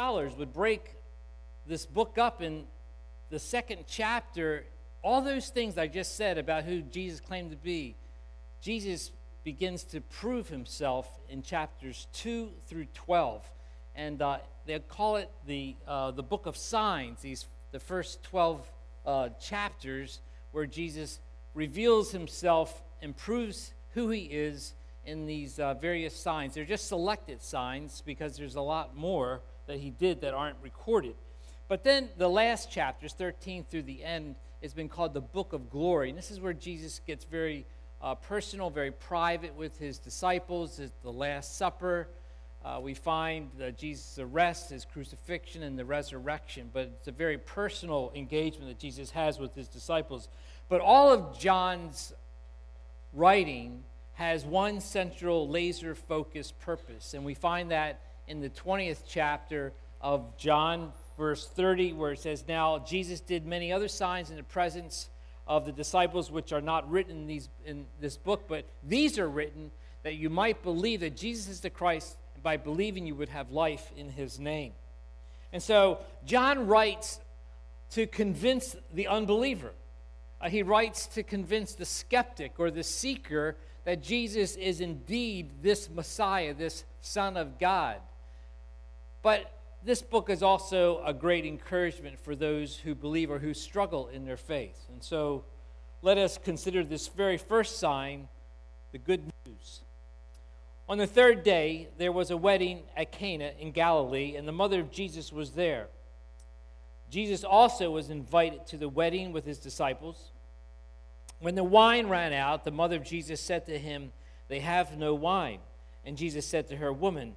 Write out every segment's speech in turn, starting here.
scholars would break this book up in the second chapter, all those things I just said about who Jesus claimed to be, Jesus begins to prove himself in chapters 2 through 12. And uh, they call it the, uh, the book of signs, these, the first 12 uh, chapters where Jesus reveals himself and proves who he is in these uh, various signs. They're just selected signs because there's a lot more that he did that aren't recorded. But then the last chapters, 13 through the end, has been called the book of glory. And this is where Jesus gets very uh, personal, very private with his disciples, at the Last Supper. Uh, we find Jesus' arrest, his crucifixion, and the resurrection. But it's a very personal engagement that Jesus has with his disciples. But all of John's writing has one central laser focused purpose. And we find that in the 20th chapter of John, verse 30, where it says, Now Jesus did many other signs in the presence of the disciples, which are not written in, these, in this book, but these are written that you might believe that Jesus is the Christ, and by believing you would have life in his name. And so John writes to convince the unbeliever. Uh, he writes to convince the skeptic or the seeker that Jesus is indeed this Messiah, this Son of God. But this book is also a great encouragement for those who believe or who struggle in their faith. And so let us consider this very first sign the good news. On the third day, there was a wedding at Cana in Galilee, and the mother of Jesus was there. Jesus also was invited to the wedding with his disciples. When the wine ran out, the mother of Jesus said to him, They have no wine. And Jesus said to her, Woman,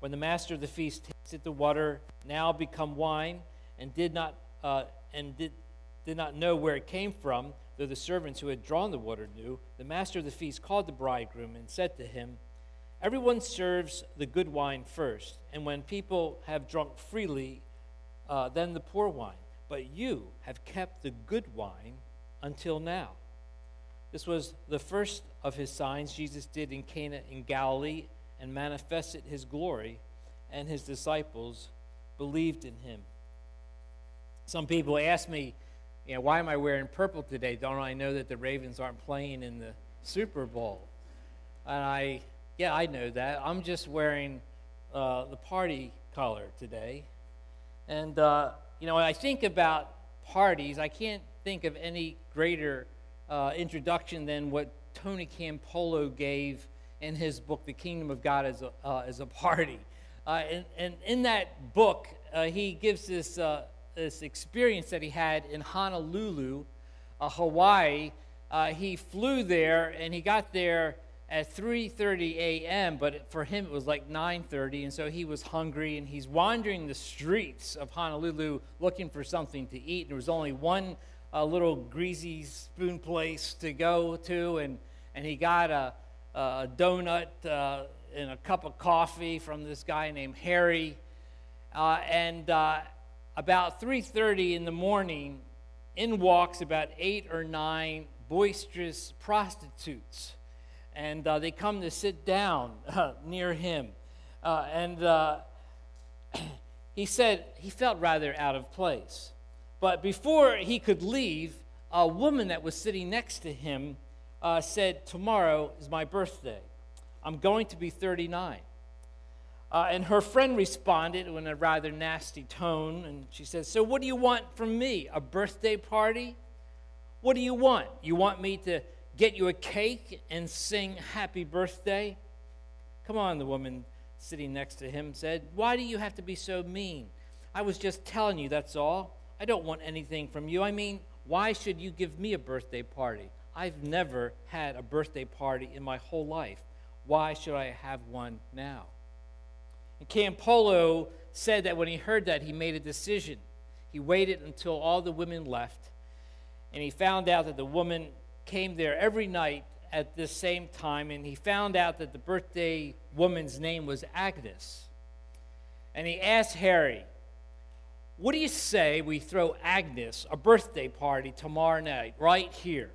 When the master of the feast tasted the water, now become wine, and did not uh, and did, did not know where it came from, though the servants who had drawn the water knew, the master of the feast called the bridegroom and said to him, Everyone serves the good wine first, and when people have drunk freely, uh, then the poor wine. But you have kept the good wine until now. This was the first of his signs Jesus did in Cana in Galilee and manifested his glory, and his disciples believed in him. Some people ask me, you know, why am I wearing purple today? Don't I know that the Ravens aren't playing in the Super Bowl? And I yeah, I know that. I'm just wearing uh, the party color today. And, uh, you know, when I think about parties, I can't think of any greater uh, introduction than what Tony Campolo gave in his book, The Kingdom of God as a, uh, as a Party. Uh, and, and, in that book, uh, he gives this, this experience that he had in Honolulu, Hawaii. he flew there and he got there at 3:30 a.m., but for him it was like 9:30, and so he was hungry and he's wandering the streets of Honolulu looking for something to eat. There was only one uh, little greasy spoon place to go to, and and he got a, a donut uh, and a cup of coffee from this guy named Harry, uh, and uh, about 3:30 in the morning, in walks about eight or nine boisterous prostitutes and uh, they come to sit down uh, near him. Uh, and he said he felt rather out of place. But before he could leave, a woman that was sitting next to him uh, said, Tomorrow is my birthday. I'm going to be 39. Uh, and her friend responded in a rather nasty tone, and she said, So, what do you want from me? A birthday party? What do you want? You want me to get you a cake and sing happy birthday? Come on, the woman sitting next to him said. Why do you have to be so mean? I was just telling you, that's all. I don't want anything from you. I mean, why should you give me a birthday party? I've never had a birthday party in my whole life. Why should I have one now? And Campolo said that when he heard that, he made a decision. He waited until all the women left, and he found out that the woman came there every night at this same time, and he found out that the birthday woman's name was Agnes. And he asked Harry, What do you say we throw Agnes a birthday party tomorrow night, right here?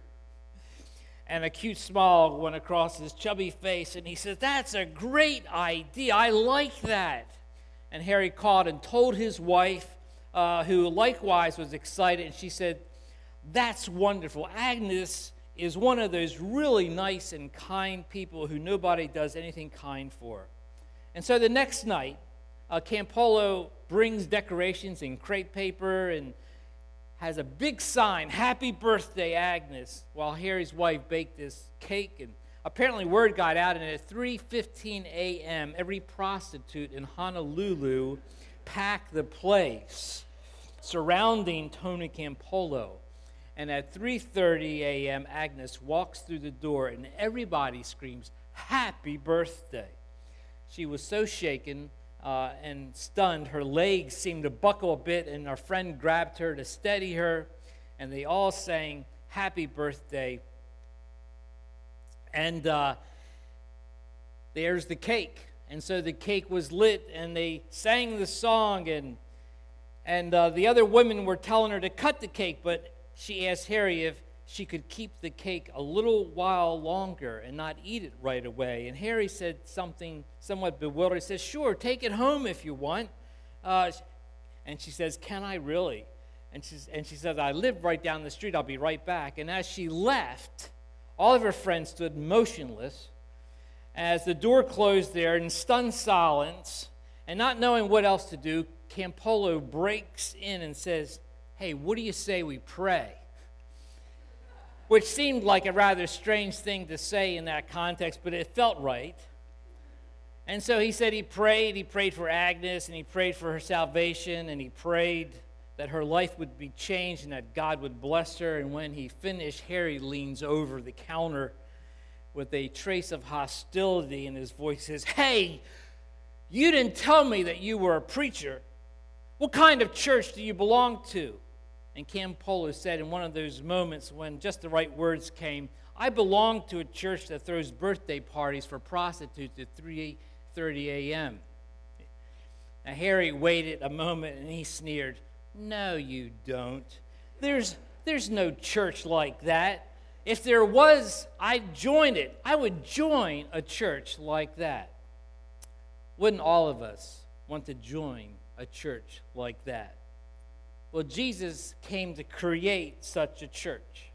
And a cute smile went across his chubby face, and he said, That's a great idea. I like that. And Harry called and told his wife, uh, who likewise was excited, and she said, That's wonderful. Agnes is one of those really nice and kind people who nobody does anything kind for. And so the next night, uh, Campolo brings decorations in crepe paper and has a big sign, Happy Birthday, Agnes, while Harry's wife baked this cake. And apparently word got out, and at 3.15 a.m., every prostitute in Honolulu packed the place surrounding Tony Campolo. And at 3:30 a.m., Agnes walks through the door, and everybody screams, "Happy birthday!" She was so shaken uh, and stunned, her legs seemed to buckle a bit, and our friend grabbed her to steady her, and they all sang, "Happy birthday!" And uh, there's the cake, and so the cake was lit, and they sang the song, and and uh, the other women were telling her to cut the cake, but she asked Harry if she could keep the cake a little while longer and not eat it right away. And Harry said something somewhat bewildered. He says, Sure, take it home if you want. Uh, and she says, Can I really? And, she's, and she says, I live right down the street. I'll be right back. And as she left, all of her friends stood motionless as the door closed there in stunned silence. And not knowing what else to do, Campolo breaks in and says, hey, what do you say we pray? Which seemed like a rather strange thing to say in that context, but it felt right. And so he said he prayed. He prayed for Agnes and he prayed for her salvation and he prayed that her life would be changed and that God would bless her. And when he finished, Harry leans over the counter with a trace of hostility in his voice says, Hey, you didn't tell me that you were a preacher. What kind of church do you belong to? And Campolo said in one of those moments when just the right words came, I belong to a church that throws birthday parties for prostitutes at 3:30 a.m. Now Harry waited a moment and he sneered, "No, you don't. There's there's no church like that. If there was, I'd join it. I would join a church like that. Wouldn't all of us want to join a church like that? Well, Jesus came to create such a church.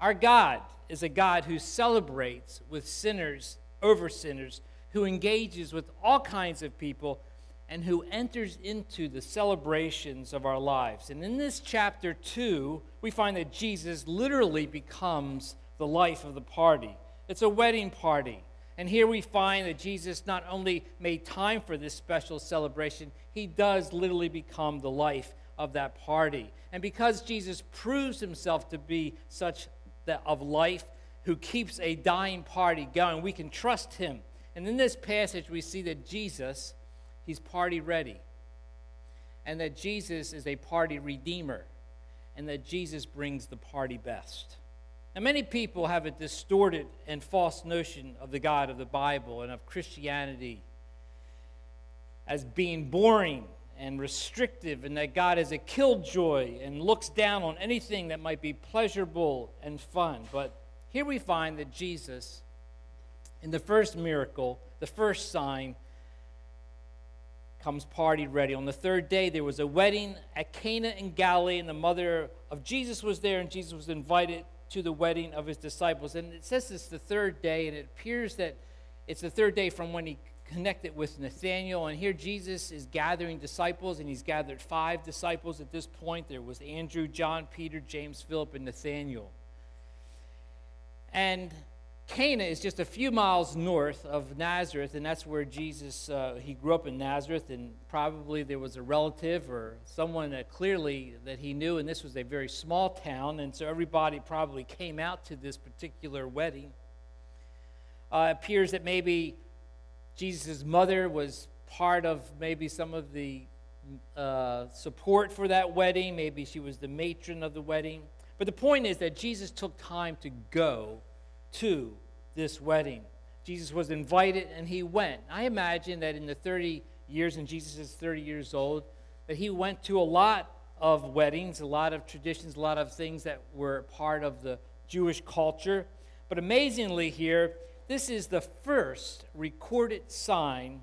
Our God is a God who celebrates with sinners over sinners, who engages with all kinds of people, and who enters into the celebrations of our lives. And in this chapter 2, we find that Jesus literally becomes the life of the party. It's a wedding party. And here we find that Jesus not only made time for this special celebration, he does literally become the life of that party. And because Jesus proves himself to be such that of life who keeps a dying party going, we can trust him. And in this passage, we see that Jesus, he's party ready. And that Jesus is a party redeemer. And that Jesus brings the party best. Now, many people have a distorted and false notion of the God of the Bible and of Christianity as being boring and restrictive, and that God is a killjoy and looks down on anything that might be pleasurable and fun. But here we find that Jesus, in the first miracle, the first sign, comes party ready. On the third day, there was a wedding at Cana in Galilee, and the mother of Jesus was there, and Jesus was invited to the wedding of his disciples. And it says it's the third day, and it appears that it's the third day from when he connected with Nathanael. And here Jesus is gathering disciples, and he's gathered five disciples at this point. There was Andrew, John, Peter, James, Philip, and Nathanael. And Cana is just a few miles north of Nazareth, and that's where Jesus, uh, he grew up in Nazareth, and probably there was a relative or someone that clearly that he knew, and this was a very small town, and so everybody probably came out to this particular wedding. Uh, appears that maybe Jesus' mother was part of maybe some of the uh, support for that wedding. Maybe she was the matron of the wedding. But the point is that Jesus took time to go to this wedding. Jesus was invited and he went. I imagine that in the 30 years, and Jesus is 30 years old, that he went to a lot of weddings, a lot of traditions, a lot of things that were part of the Jewish culture. But amazingly, here, this is the first recorded sign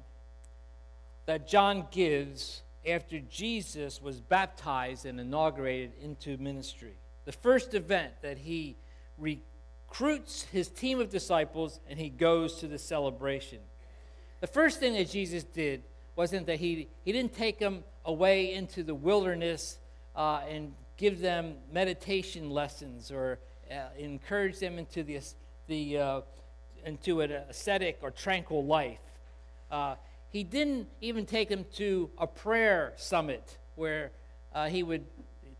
that John gives after Jesus was baptized and inaugurated into ministry. The first event that he recruits his team of disciples and he goes to the celebration. The first thing that Jesus did wasn't that he, he didn't take them away into the wilderness uh, and give them meditation lessons or uh, encourage them into the, the uh, into an ascetic or tranquil life. Uh, he didn't even take them to a prayer summit where uh, he would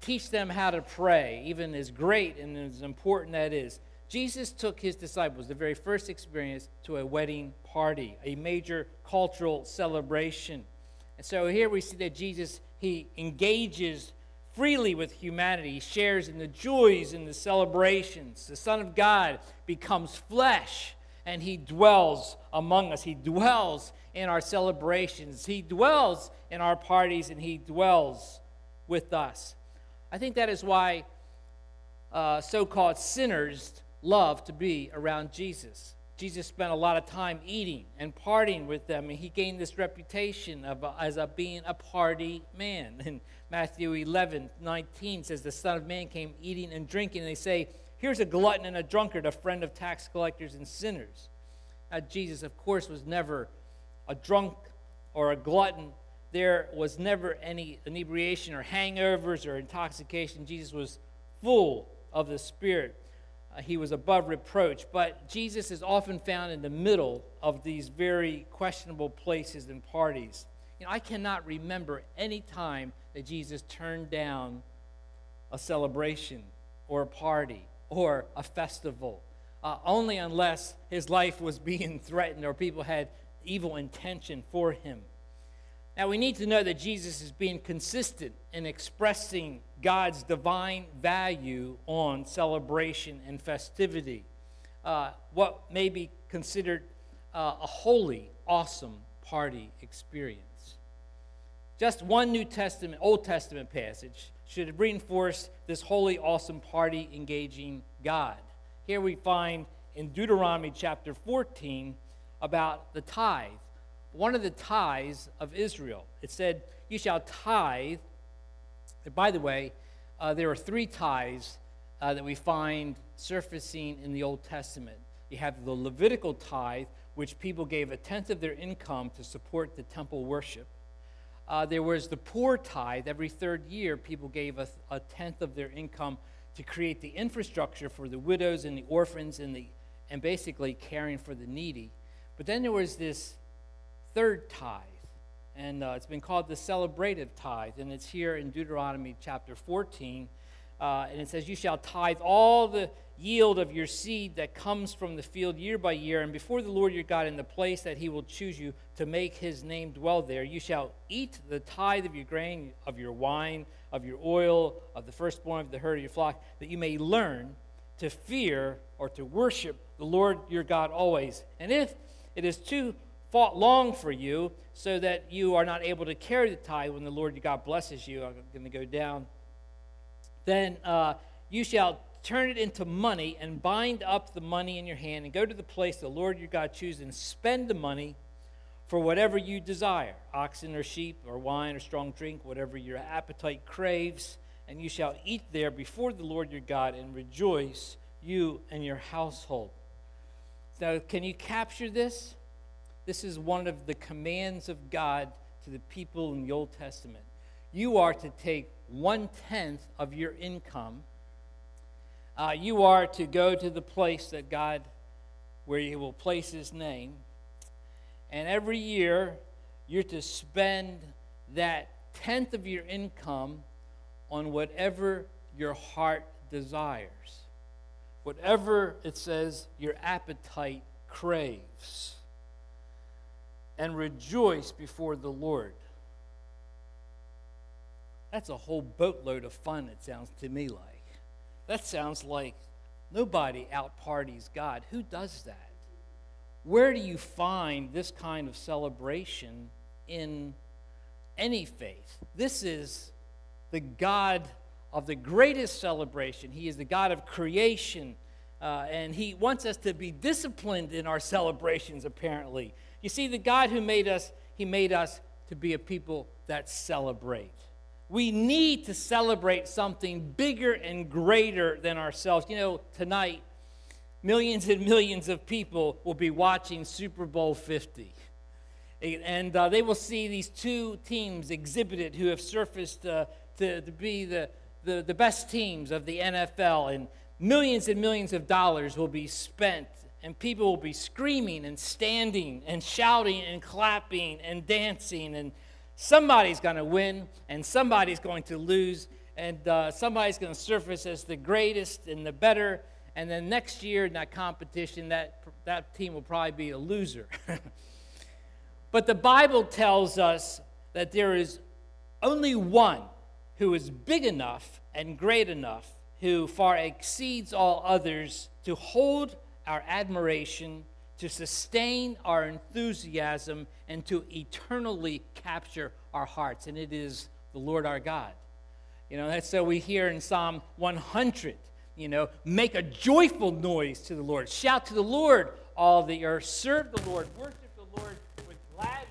teach them how to pray, even as great and as important that is. Jesus took his disciples, the very first experience, to a wedding party, a major cultural celebration. And so here we see that Jesus, he engages freely with humanity. He shares in the joys and the celebrations. The Son of God becomes flesh and he dwells among us. He dwells in our celebrations. He dwells in our parties and he dwells with us. I think that is why uh, so called sinners love to be around Jesus. Jesus spent a lot of time eating and partying with them, and he gained this reputation of, uh, as a, being a party man. And Matthew 11, 19 says, The Son of Man came eating and drinking. And they say, Here's a glutton and a drunkard, a friend of tax collectors and sinners. Now, Jesus, of course, was never a drunk or a glutton. There was never any inebriation or hangovers or intoxication. Jesus was full of the Spirit. Uh, he was above reproach. But Jesus is often found in the middle of these very questionable places and parties. You know, I cannot remember any time that Jesus turned down a celebration or a party or a festival, uh, only unless his life was being threatened or people had evil intention for him. Now, we need to know that Jesus is being consistent in expressing God's divine value on celebration and festivity, uh, what may be considered uh, a holy, awesome party experience. Just one New Testament, Old Testament passage should reinforce this holy, awesome party engaging God. Here we find in Deuteronomy chapter 14 about the tithe, one of the tithes of Israel. It said, You shall tithe. And by the way, uh, there are three tithes uh, that we find surfacing in the Old Testament. You have the Levitical tithe, which people gave a tenth of their income to support the temple worship. Uh, there was the poor tithe. Every third year, people gave a, a tenth of their income to create the infrastructure for the widows and the orphans and, the, and basically caring for the needy. But then there was this third tithe, and uh, it's been called the celebrative tithe, and it's here in Deuteronomy chapter 14. Uh, and it says, You shall tithe all the yield of your seed that comes from the field year by year, and before the Lord your God in the place that he will choose you to make his name dwell there, you shall eat the tithe of your grain, of your wine, of your oil, of the firstborn of the herd of your flock, that you may learn to fear or to worship the Lord your God always. And if it is too fought long for you, so that you are not able to carry the tithe when the Lord your God blesses you, I'm going to go down, then uh, you shall turn it into money and bind up the money in your hand and go to the place the Lord your God chooses and spend the money for whatever you desire oxen or sheep or wine or strong drink, whatever your appetite craves. And you shall eat there before the Lord your God and rejoice, you and your household. Now, can you capture this? This is one of the commands of God to the people in the Old Testament. You are to take one tenth of your income uh, you are to go to the place that God, where He will place His name. And every year, you're to spend that tenth of your income on whatever your heart desires, whatever it says your appetite craves. and rejoice before the Lord. That's a whole boatload of fun, it sounds to me like. That sounds like nobody out parties God. Who does that? Where do you find this kind of celebration in any faith? This is the God of the greatest celebration. He is the God of creation, uh, and He wants us to be disciplined in our celebrations, apparently. You see, the God who made us, He made us to be a people that celebrate. We need to celebrate something bigger and greater than ourselves. You know, tonight, millions and millions of people will be watching Super Bowl 50. And uh, they will see these two teams exhibited who have surfaced uh, to, to be the, the, the best teams of the NFL. And millions and millions of dollars will be spent and people will be screaming and standing and shouting and clapping and dancing and somebody's going to win and somebody's going to lose and uh, somebody's going to surface as the greatest and the better and then next year in that competition that, that team will probably be a loser. But the bible tells us that there is only one who is big enough and great enough who far exceeds all others to hold our admiration, to sustain our enthusiasm, and to eternally capture our hearts. And it is the Lord our God. You know, that's so we hear in Psalm 100, you know, make a joyful noise to the Lord. Shout to the Lord, all the earth. Serve the Lord. Worship the Lord with gladness.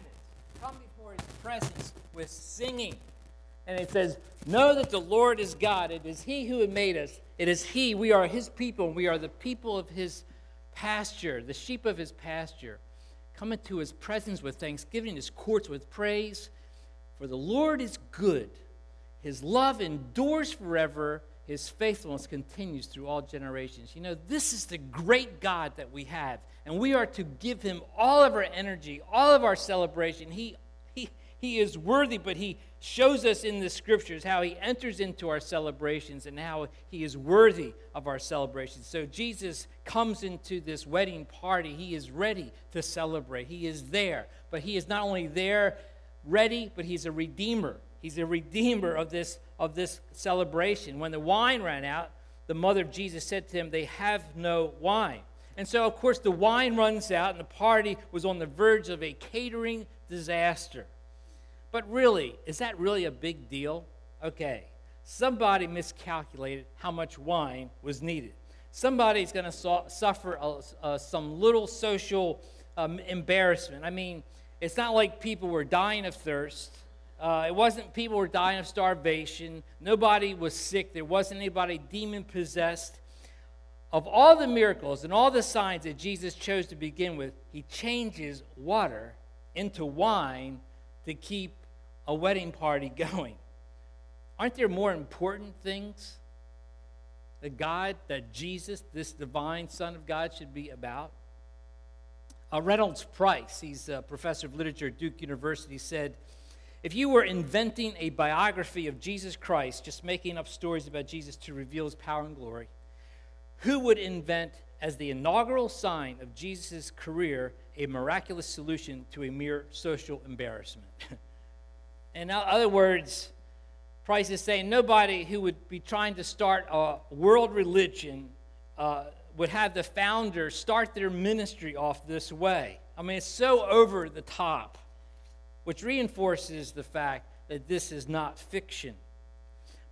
Come before his presence with singing. And it says, Know that the Lord is God. It is he who made us. It is he. We are his people, and we are the people of his pasture, the sheep of his pasture. Come into his presence with thanksgiving, his courts with praise. For the Lord is good. His love endures forever. His faithfulness continues through all generations. You know, this is the great God that we have. And we are to give him all of our energy, all of our celebration. He, he, is worthy, but he shows us in the scriptures how he enters into our celebrations and how he is worthy of our celebrations. So Jesus comes into this wedding party. He is ready to celebrate. He is there. But he is not only there ready, but he's a redeemer. He's a redeemer of this, of this celebration. When the wine ran out, the mother of Jesus said to him, They have no wine. And so, of course, the wine runs out, and the party was on the verge of a catering disaster. But really, is that really a big deal? Okay, somebody miscalculated how much wine was needed. Somebody's going to suffer some little social um, embarrassment. I mean, it's not like people were dying of thirst. Uh, it wasn't people were dying of starvation. Nobody was sick. There wasn't anybody demon possessed. Of all the miracles and all the signs that Jesus chose to begin with, he changes water into wine to keep a wedding party going. Aren't there more important things that God, that Jesus, this divine Son of God, should be about? Uh, Reynolds Price, he's a professor of literature at Duke University, said, If you were inventing a biography of Jesus Christ, just making up stories about Jesus to reveal his power and glory, who would invent, as the inaugural sign of Jesus' career, a miraculous solution to a mere social embarrassment? In other words, Price is saying nobody who would be trying to start a world religion uh, would have the founder start their ministry off this way. I mean, it's so over the top, which reinforces the fact that this is not fiction.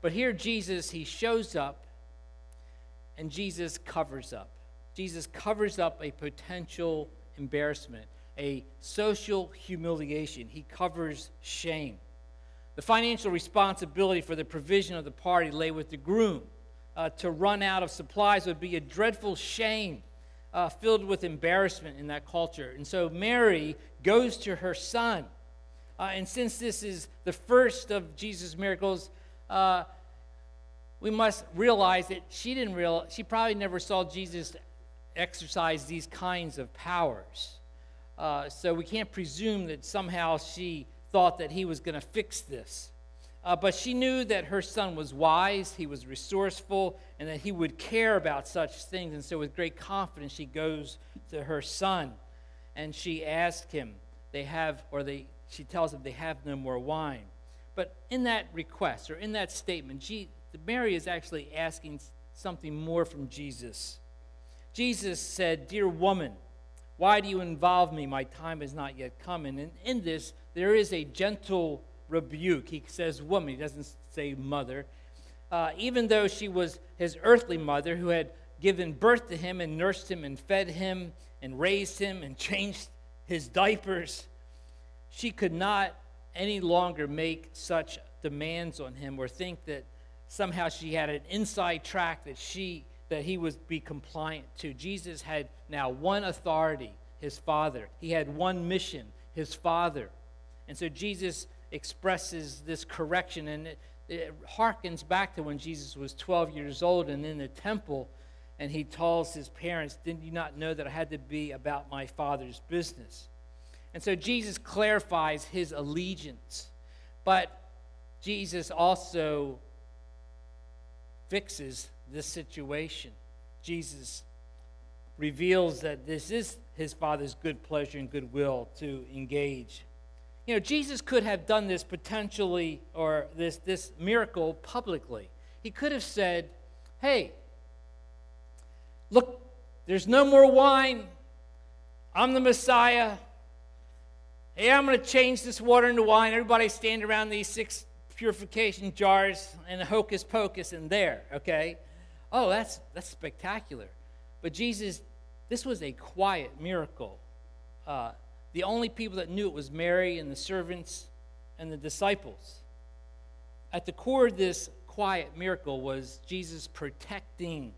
But here, Jesus, he shows up and Jesus covers up. Jesus covers up a potential embarrassment, a social humiliation. He covers shame. The financial responsibility for the provision of the party lay with the groom. Uh, to run out of supplies would be a dreadful shame uh, filled with embarrassment in that culture. And so Mary goes to her son. Uh, and since this is the first of Jesus' miracles, uh, we must realize that she didn't realize, she probably never saw Jesus exercise these kinds of powers. Uh, so we can't presume that somehow she thought that he was going to fix this. Uh, but she knew that her son was wise, he was resourceful, and that he would care about such things. And so, with great confidence, she goes to her son and she asks him. they have, or they, she tells him, they have no more wine. But in that request, or in that statement, G, Mary is actually asking something more from Jesus. Jesus said, Dear woman, why do you involve me? My time has not yet come. And in, in this, there is a gentle rebuke. He says woman, he doesn't say mother. Uh, even though she was his earthly mother who had given birth to him and nursed him and fed him and raised him and changed his diapers, she could not any longer make such demands on him or think that somehow she had an inside track that she that he would be compliant to. Jesus had now one authority, his Father. He had one mission, his Father. And so Jesus expresses this correction, and it, it harkens back to when Jesus was 12 years old and in the temple, and he tells his parents, Didn't you not know that I had to be about my Father's business? And so Jesus clarifies his allegiance, but Jesus also fixes this situation. Jesus reveals that this is his Father's good pleasure and goodwill to engage. You know, Jesus could have done this potentially, or this, this miracle publicly. He could have said, Hey, look, there's no more wine. I'm the Messiah. Hey, I'm going to change this water into wine. Everybody stand around these six purification jars and hocus pocus in there, okay? Oh, that's, that's spectacular. But Jesus, this was a quiet miracle. Uh, the only people that knew it was Mary and the servants and the disciples. At the core of this quiet miracle was Jesus protecting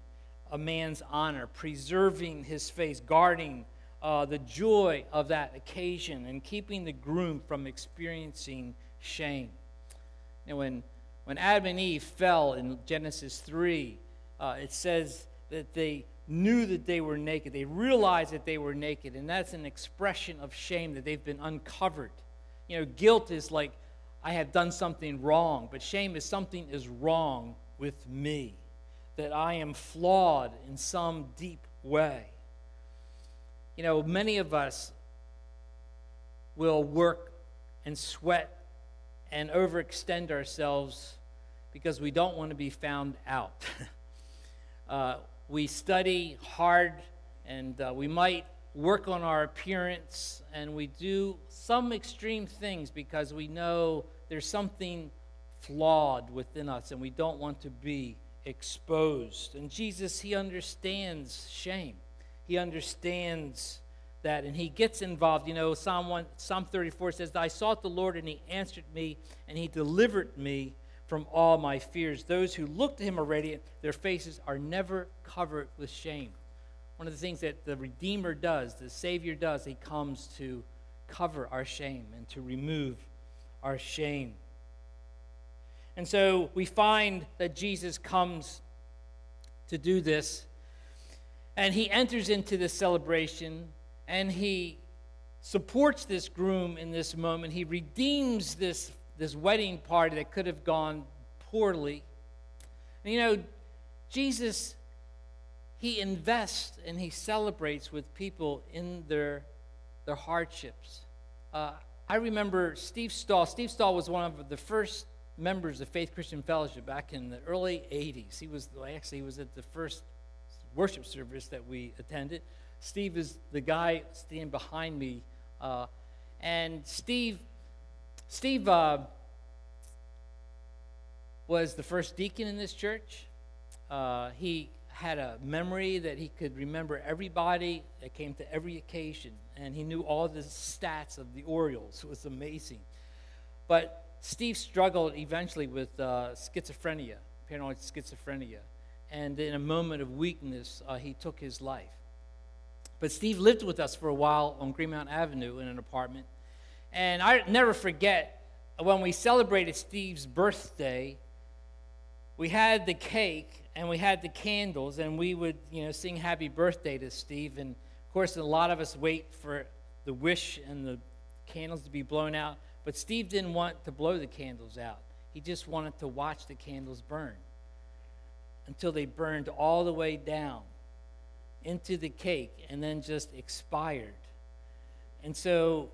a man's honor, preserving his face, guarding uh, the joy of that occasion, and keeping the groom from experiencing shame. And when, when Adam and Eve fell in Genesis 3, uh, it says that they knew that they were naked. They realized that they were naked, and that's an expression of shame that they've been uncovered. You know, guilt is like, I have done something wrong, but shame is something is wrong with me, that I am flawed in some deep way. You know, many of us will work and sweat and overextend ourselves because we don't want to be found out. Uh, we study hard and uh, we might work on our appearance and we do some extreme things because we know there's something flawed within us and we don't want to be exposed. And Jesus, he understands shame. He understands that and he gets involved. You know, Psalm 1, Psalm 34 says, I sought the Lord and he answered me and he delivered me from all my fears. Those who look to him are radiant, their faces are never covered with shame. One of the things that the Redeemer does, the Savior does, he comes to cover our shame and to remove our shame. And so we find that Jesus comes to do this, and he enters into this celebration, and he supports this groom in this moment. He redeems this this wedding party that could have gone poorly. And, you know, Jesus, he invests and he celebrates with people in their, their hardships. Uh, I remember Steve Stahl. Steve Stahl was one of the first members of Faith Christian Fellowship back in the early 80s. He was actually he was at the first worship service that we attended. Steve is the guy standing behind me. Uh, and Steve Steve uh, was the first deacon in this church. Uh, he had a memory that he could remember everybody that came to every occasion, and he knew all the stats of the Orioles. It was amazing. But Steve struggled eventually with uh, schizophrenia, paranoid schizophrenia, and in a moment of weakness, uh, he took his life. But Steve lived with us for a while on Greenmount Avenue in an apartment and I never forget when we celebrated Steve's birthday, we had the cake and we had the candles, and we would, you know, sing happy birthday to Steve. And of course, a lot of us wait for the wish and the candles to be blown out. But Steve didn't want to blow the candles out, he just wanted to watch the candles burn until they burned all the way down into the cake and then just expired. And so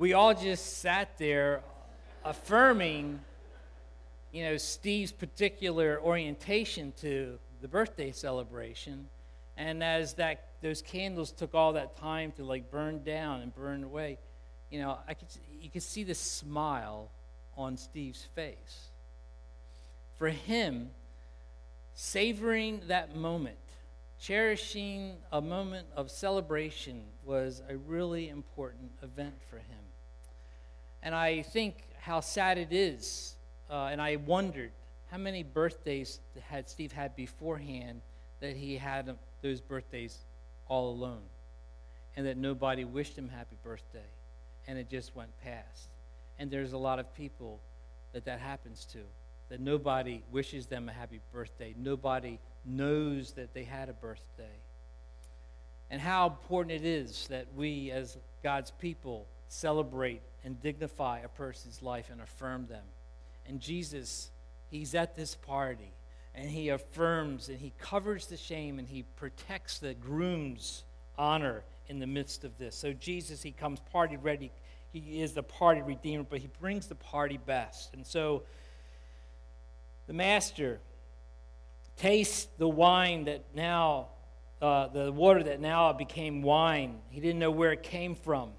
we all just sat there affirming, you know, Steve's particular orientation to the birthday celebration. And as that those candles took all that time to like burn down and burn away, you know, I could you could see the smile on Steve's face. For him, savoring that moment, cherishing a moment of celebration was a really important event for him. And I think how sad it is, uh, and I wondered how many birthdays had Steve had beforehand that he had those birthdays all alone, and that nobody wished him happy birthday, and it just went past. And there's a lot of people that that happens to, that nobody wishes them a happy birthday, nobody knows that they had a birthday. And how important it is that we, as God's people, celebrate and dignify a person's life and affirm them. And Jesus, He's at this party and He affirms and He covers the shame and He protects the groom's honor in the midst of this. So, Jesus, He comes party ready. He is the party redeemer, but He brings the party best. And so, the Master tastes the wine that now, uh, the water that now became wine. He didn't know where it came from.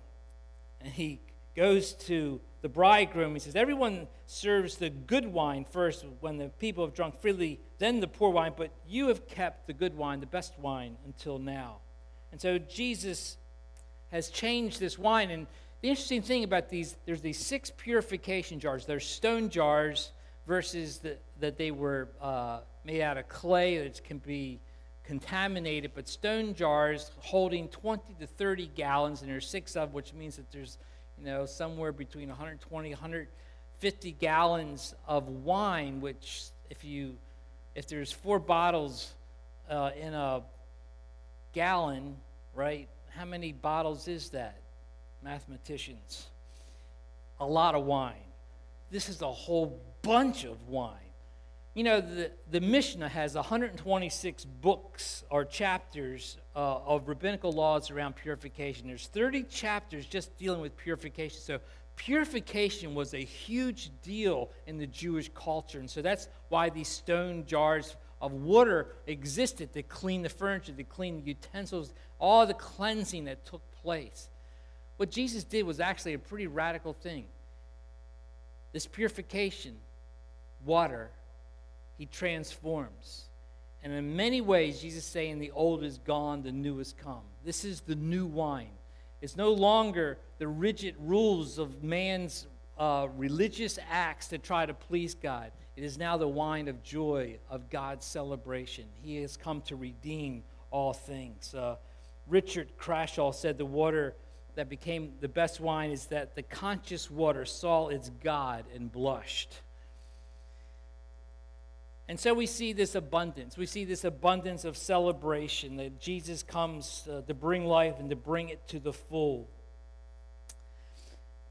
And he goes to the bridegroom. He says, Everyone serves the good wine first when the people have drunk freely, then the poor wine, but you have kept the good wine, the best wine, until now. And so Jesus has changed this wine. And the interesting thing about these, there's these six purification jars. There's stone jars versus the, that they were uh, made out of clay that can be contaminated, but stone jars holding 20 to 30 gallons, and there's six of which means that there's you know, somewhere between 120, 150 gallons of wine, which if you, if there's four bottles uh, in a gallon, right, how many bottles is that? Mathematicians. A lot of wine. This is a whole bunch of wine. You know, the, the Mishnah has 126 books or chapters uh, of rabbinical laws around purification. There's 30 chapters just dealing with purification. So, purification was a huge deal in the Jewish culture. And so, that's why these stone jars of water existed to clean the furniture, to clean the utensils, all the cleansing that took place. What Jesus did was actually a pretty radical thing. This purification, water, he transforms. And in many ways, Jesus saying the old is gone, the new has come. This is the new wine. It's no longer the rigid rules of man's uh, religious acts to try to please God. It is now the wine of joy, of God's celebration. He has come to redeem all things. Uh, Richard Crashaw said the water that became the best wine is that the conscious water saw its God and blushed. And so we see this abundance. We see this abundance of celebration that Jesus comes uh, to bring life and to bring it to the full.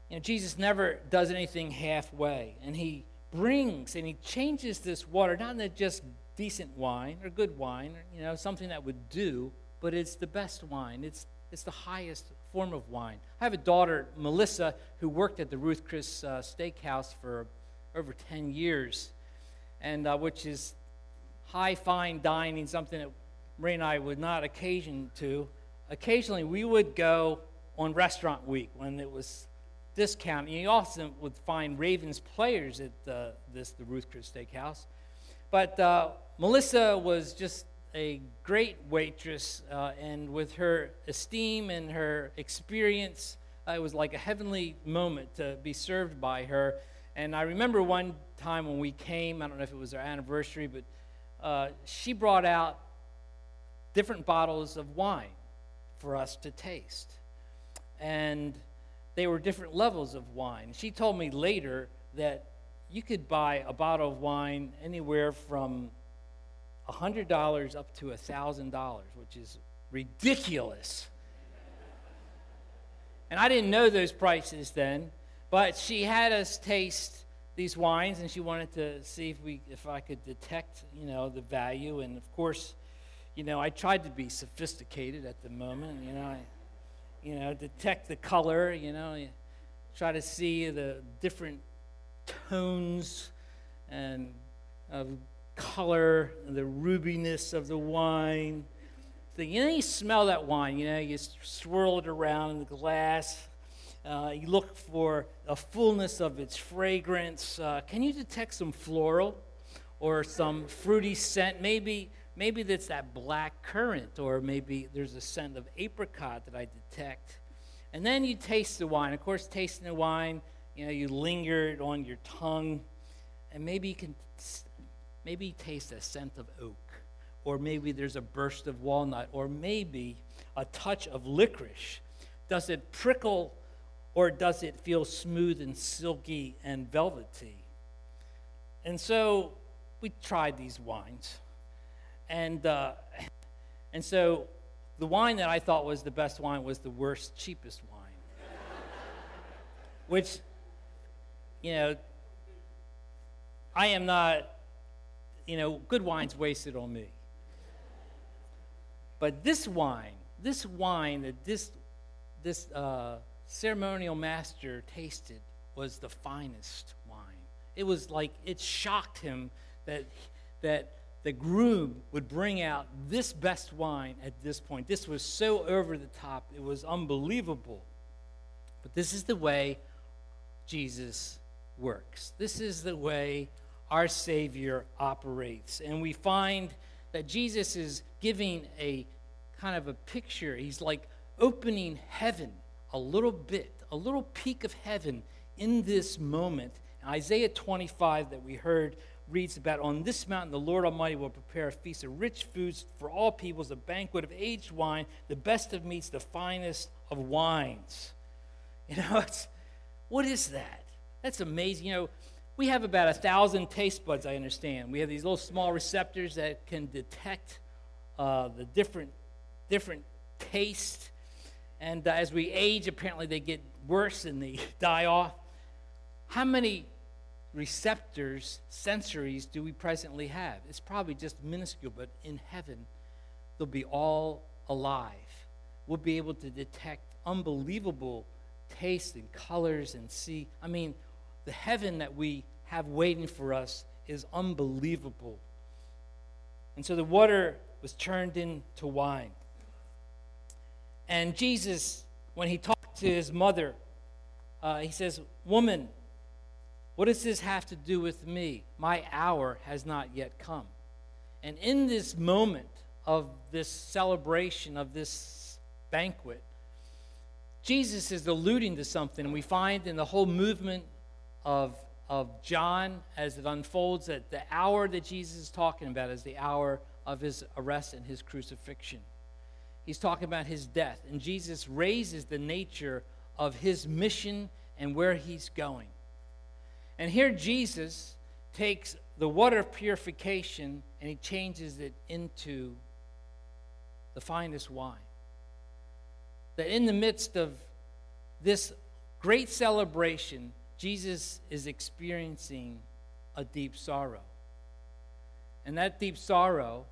You know, Jesus never does anything halfway, and he brings and he changes this water, not in just decent wine or good wine, or, you know, something that would do, but it's the best wine. It's, it's the highest form of wine. I have a daughter, Melissa, who worked at the Ruth Chris uh, Steakhouse for over 10 years and uh, which is high fine dining, something that Ray and I would not occasion to. Occasionally, we would go on restaurant week when it was discount. You also would find Ravens players at uh, this the Ruth Chris Steakhouse. But uh, Melissa was just a great waitress, uh, and with her esteem and her experience, uh, it was like a heavenly moment to be served by her. And I remember one time when we came, I don't know if it was our anniversary, but uh, she brought out different bottles of wine for us to taste. And they were different levels of wine. She told me later that you could buy a bottle of wine anywhere from $100 up to $1,000, which is ridiculous. And I didn't know those prices then. But she had us taste these wines, and she wanted to see if we, if I could detect, you know, the value. And of course, you know, I tried to be sophisticated at the moment. You know, I, you know, detect the color. You know, try to see the different tones and of color, the rubiness of the wine. So, you know, you smell that wine, you know, you swirl it around in the glass. Uh, you look for a fullness of its fragrance. Uh, can you detect some floral or some fruity scent? Maybe, maybe that's that black currant, or maybe there's a scent of apricot that I detect. And then you taste the wine. Of course, tasting the wine, you know, you linger it on your tongue, and maybe you can maybe taste a scent of oak, or maybe there's a burst of walnut, or maybe a touch of licorice. Does it prickle, or does it feel smooth and silky and velvety? And so we tried these wines, and uh, and so the wine that I thought was the best wine was the worst, cheapest wine, which you know, I am not, you know, good wine's wasted on me. But this wine, this wine that this, this uh, ceremonial master tasted was the finest wine. It was like, it shocked him that, that the groom would bring out this best wine at this point. This was so over the top, it was unbelievable. But this is the way Jesus works. This is the way our Savior operates. And we find that Jesus is giving a kind of a picture. He's like opening heaven a little bit, a little peek of heaven in this moment. Isaiah 25 that we heard reads about on this mountain the Lord Almighty will prepare a feast of rich foods for all peoples, a banquet of aged wine, the best of meats, the finest of wines. You know, it's, what is that? That's amazing. You know, we have about a thousand taste buds, I understand. We have these little small receptors that can detect uh, the different, different taste. And uh, as we age, apparently they get worse and they die off. How many receptors, sensories, do we presently have? It's probably just minuscule, but in heaven, they'll be all alive. We'll be able to detect unbelievable taste and colors and see. I mean, the heaven that we have waiting for us is unbelievable. And so the water was turned into wine. And Jesus, when he talked to his mother, uh, he says, Woman, what does this have to do with me? My hour has not yet come. And in this moment of this celebration, of this banquet, Jesus is alluding to something. And we find in the whole movement of, of John as it unfolds that the hour that Jesus is talking about is the hour of his arrest and his crucifixion. He's talking about his death. And Jesus raises the nature of his mission and where he's going. And here Jesus takes the water of purification and he changes it into the finest wine. That in the midst of this great celebration, Jesus is experiencing a deep sorrow. And that deep sorrow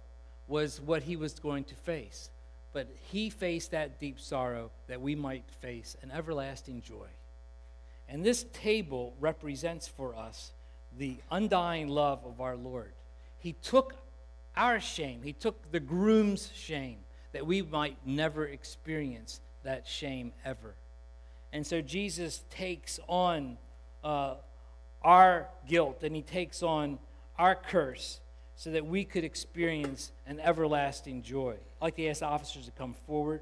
was what he was going to face. But he faced that deep sorrow that we might face an everlasting joy. And this table represents for us the undying love of our Lord. He took our shame, He took the groom's shame, that we might never experience that shame ever. And so Jesus takes on uh, our guilt and he takes on our curse so that we could experience an everlasting joy. I'd like to ask the officers to come forward.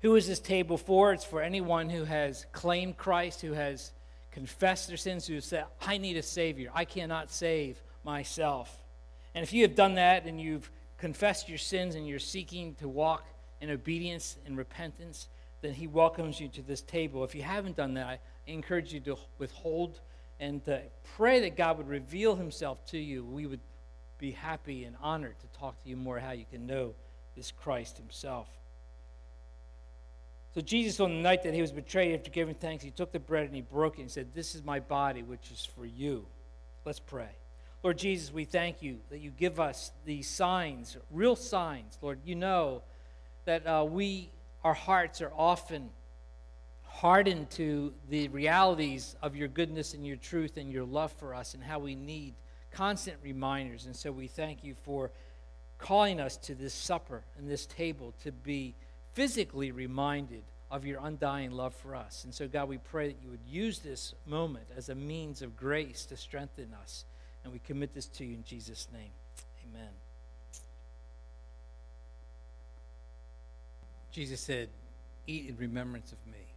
Who is this table for? It's for anyone who has claimed Christ, who has confessed their sins, who said, I need a Savior. I cannot save myself. And if you have done that and you've confessed your sins and you're seeking to walk in obedience and repentance, then He welcomes you to this table. If you haven't done that, I encourage you to withhold and to pray that God would reveal himself to you. We would be happy and honored to talk to you more how you can know this Christ himself. So, Jesus, on the night that he was betrayed, after giving thanks, he took the bread and he broke it and said, This is my body, which is for you. Let's pray. Lord Jesus, we thank you that you give us these signs, real signs. Lord, you know that uh, we, our hearts are often hardened to the realities of your goodness and your truth and your love for us and how we need constant reminders. And so we thank you for calling us to this supper and this table to be physically reminded of your undying love for us. And so, God, we pray that you would use this moment as a means of grace to strengthen us. And we commit this to you in Jesus' name. Amen. Jesus said, Eat in remembrance of me.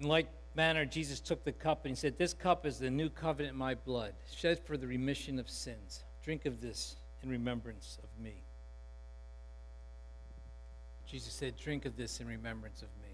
In like manner, Jesus took the cup and he said, This cup is the new covenant in my blood, shed for the remission of sins. Drink of this in remembrance of me. Jesus said, Drink of this in remembrance of me.